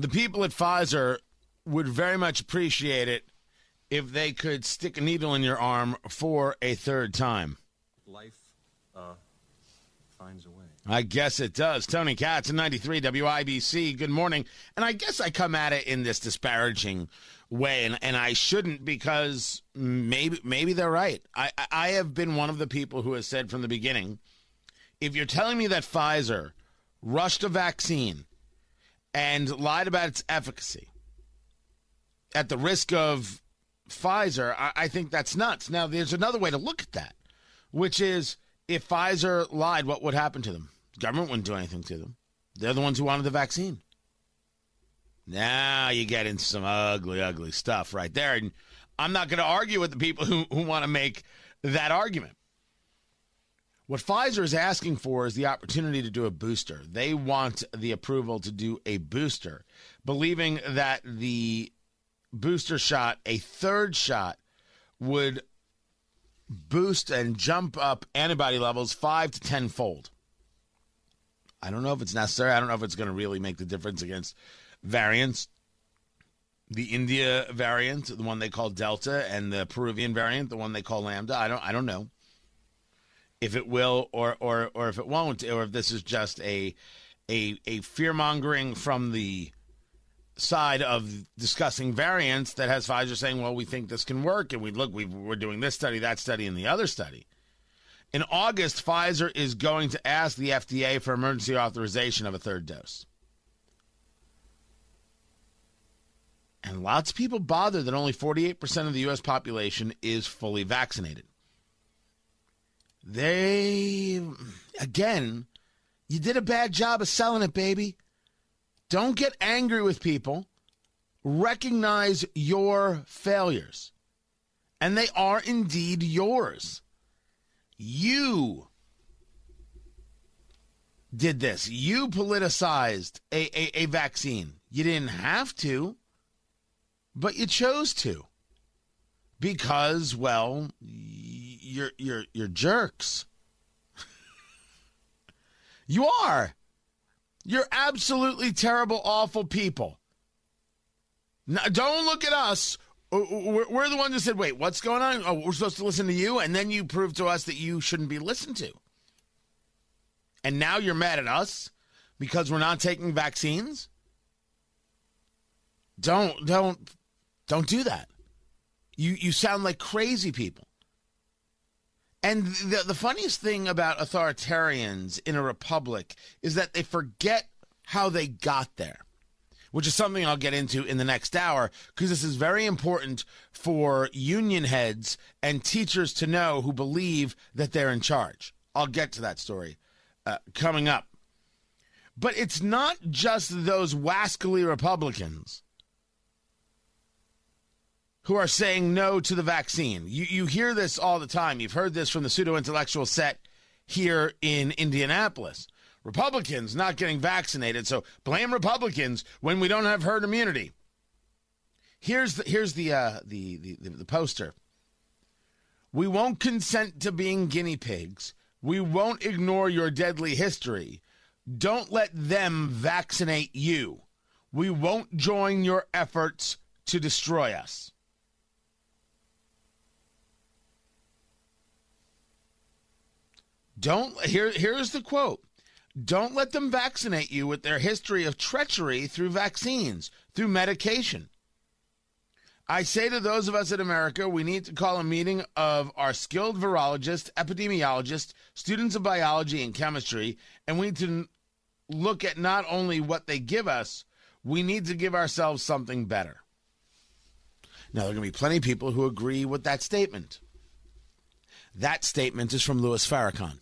The people at Pfizer would very much appreciate it if they could stick a needle in your arm for a third time. Life uh, finds a way. I guess it does. Tony Katz, 93 WIBC. Good morning. And I guess I come at it in this disparaging way, and, and I shouldn't because maybe maybe they're right. I, I have been one of the people who has said from the beginning if you're telling me that Pfizer rushed a vaccine and lied about its efficacy at the risk of Pfizer, I, I think that's nuts. Now, there's another way to look at that, which is if Pfizer lied, what would happen to them? government wouldn't do anything to them. They're the ones who wanted the vaccine. Now you get into some ugly, ugly stuff right there. And I'm not going to argue with the people who, who want to make that argument. What Pfizer is asking for is the opportunity to do a booster. They want the approval to do a booster, believing that the booster shot, a third shot, would boost and jump up antibody levels five to tenfold. I don't know if it's necessary. I don't know if it's going to really make the difference against variants. The India variant, the one they call Delta, and the Peruvian variant, the one they call Lambda. I don't. I don't know if it will or or or if it won't, or if this is just a a a fear mongering from the side of discussing variants that has Pfizer saying, "Well, we think this can work, and we look, we we're doing this study, that study, and the other study." In August, Pfizer is going to ask the FDA for emergency authorization of a third dose. And lots of people bother that only 48% of the U.S. population is fully vaccinated. They, again, you did a bad job of selling it, baby. Don't get angry with people. Recognize your failures. And they are indeed yours. You did this. You politicized a, a, a, vaccine. You didn't have to, but you chose to. Because, well, you're you're you're jerks. you are. You're absolutely terrible, awful people. Don't look at us uh, uh, we're the ones that said, wait, what's going on? Oh, we're supposed to listen to you. And then you prove to us that you shouldn't be listened to. And now you're mad at us because we're not taking vaccines? Don't, don't, don't do that. You, you sound like crazy people. And the, the funniest thing about authoritarians in a republic is that they forget how they got there which is something I'll get into in the next hour because this is very important for union heads and teachers to know who believe that they're in charge. I'll get to that story uh, coming up. But it's not just those wascally Republicans who are saying no to the vaccine. You, you hear this all the time. You've heard this from the pseudo intellectual set here in Indianapolis. Republicans not getting vaccinated. So blame Republicans when we don't have herd immunity. Here's the here's the uh, the, the the poster. We won't consent to being guinea pigs. We won't ignore your deadly history. Don't let them vaccinate you. We won't join your efforts to destroy us. Don't here here's the quote. Don't let them vaccinate you with their history of treachery through vaccines, through medication. I say to those of us in America, we need to call a meeting of our skilled virologists, epidemiologists, students of biology and chemistry, and we need to look at not only what they give us, we need to give ourselves something better. Now, there are going to be plenty of people who agree with that statement. That statement is from Louis Farrakhan.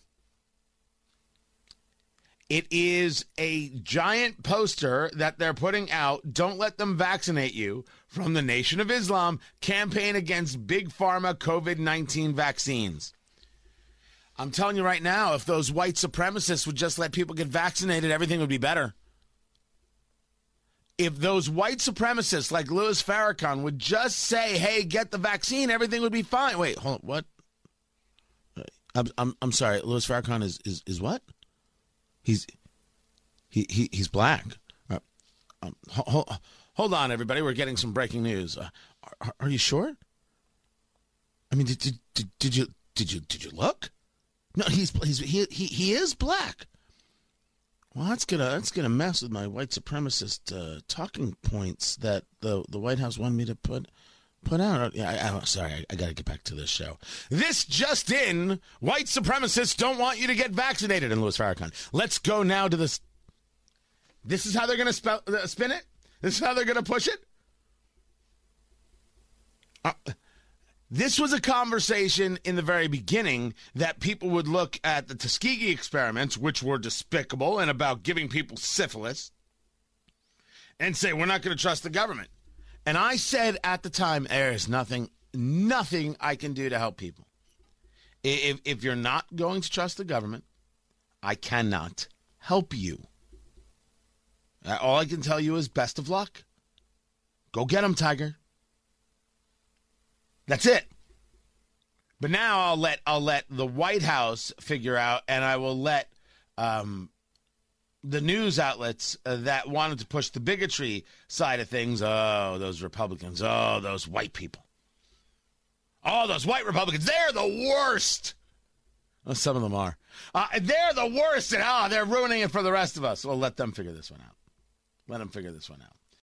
It is a giant poster that they're putting out. Don't let them vaccinate you from the Nation of Islam campaign against big pharma COVID 19 vaccines. I'm telling you right now, if those white supremacists would just let people get vaccinated, everything would be better. If those white supremacists like Louis Farrakhan would just say, hey, get the vaccine, everything would be fine. Wait, hold on. What? I'm, I'm, I'm sorry. Louis Farrakhan is, is, is what? He's he, he he's black. Uh, Um, hold, on, everybody. We're getting some breaking news. Uh, are, are you sure? I mean, did, did, did, did you did you did you look? No, he's he's he he, he is black. Well, that's gonna that's gonna mess with my white supremacist uh, talking points that the the White House wanted me to put put out. Yeah, I, I, sorry, I, I got to get back to this show. This just in: white supremacists don't want you to get vaccinated in Louis Farrakhan. Let's go now to this. This is how they're going to uh, spin it. This is how they're going to push it. Uh, this was a conversation in the very beginning that people would look at the Tuskegee experiments, which were despicable and about giving people syphilis, and say, we're not going to trust the government. And I said at the time, there is nothing, nothing I can do to help people. If, if you're not going to trust the government, I cannot help you. All I can tell you is best of luck. Go get them, Tiger. That's it. But now I'll let I'll let the White House figure out, and I will let um, the news outlets uh, that wanted to push the bigotry side of things. Oh, those Republicans. Oh, those white people. Oh, those white Republicans. They're the worst. Well, some of them are. Uh, they're the worst, and oh, they're ruining it for the rest of us. Well, let them figure this one out. Let them figure this one out.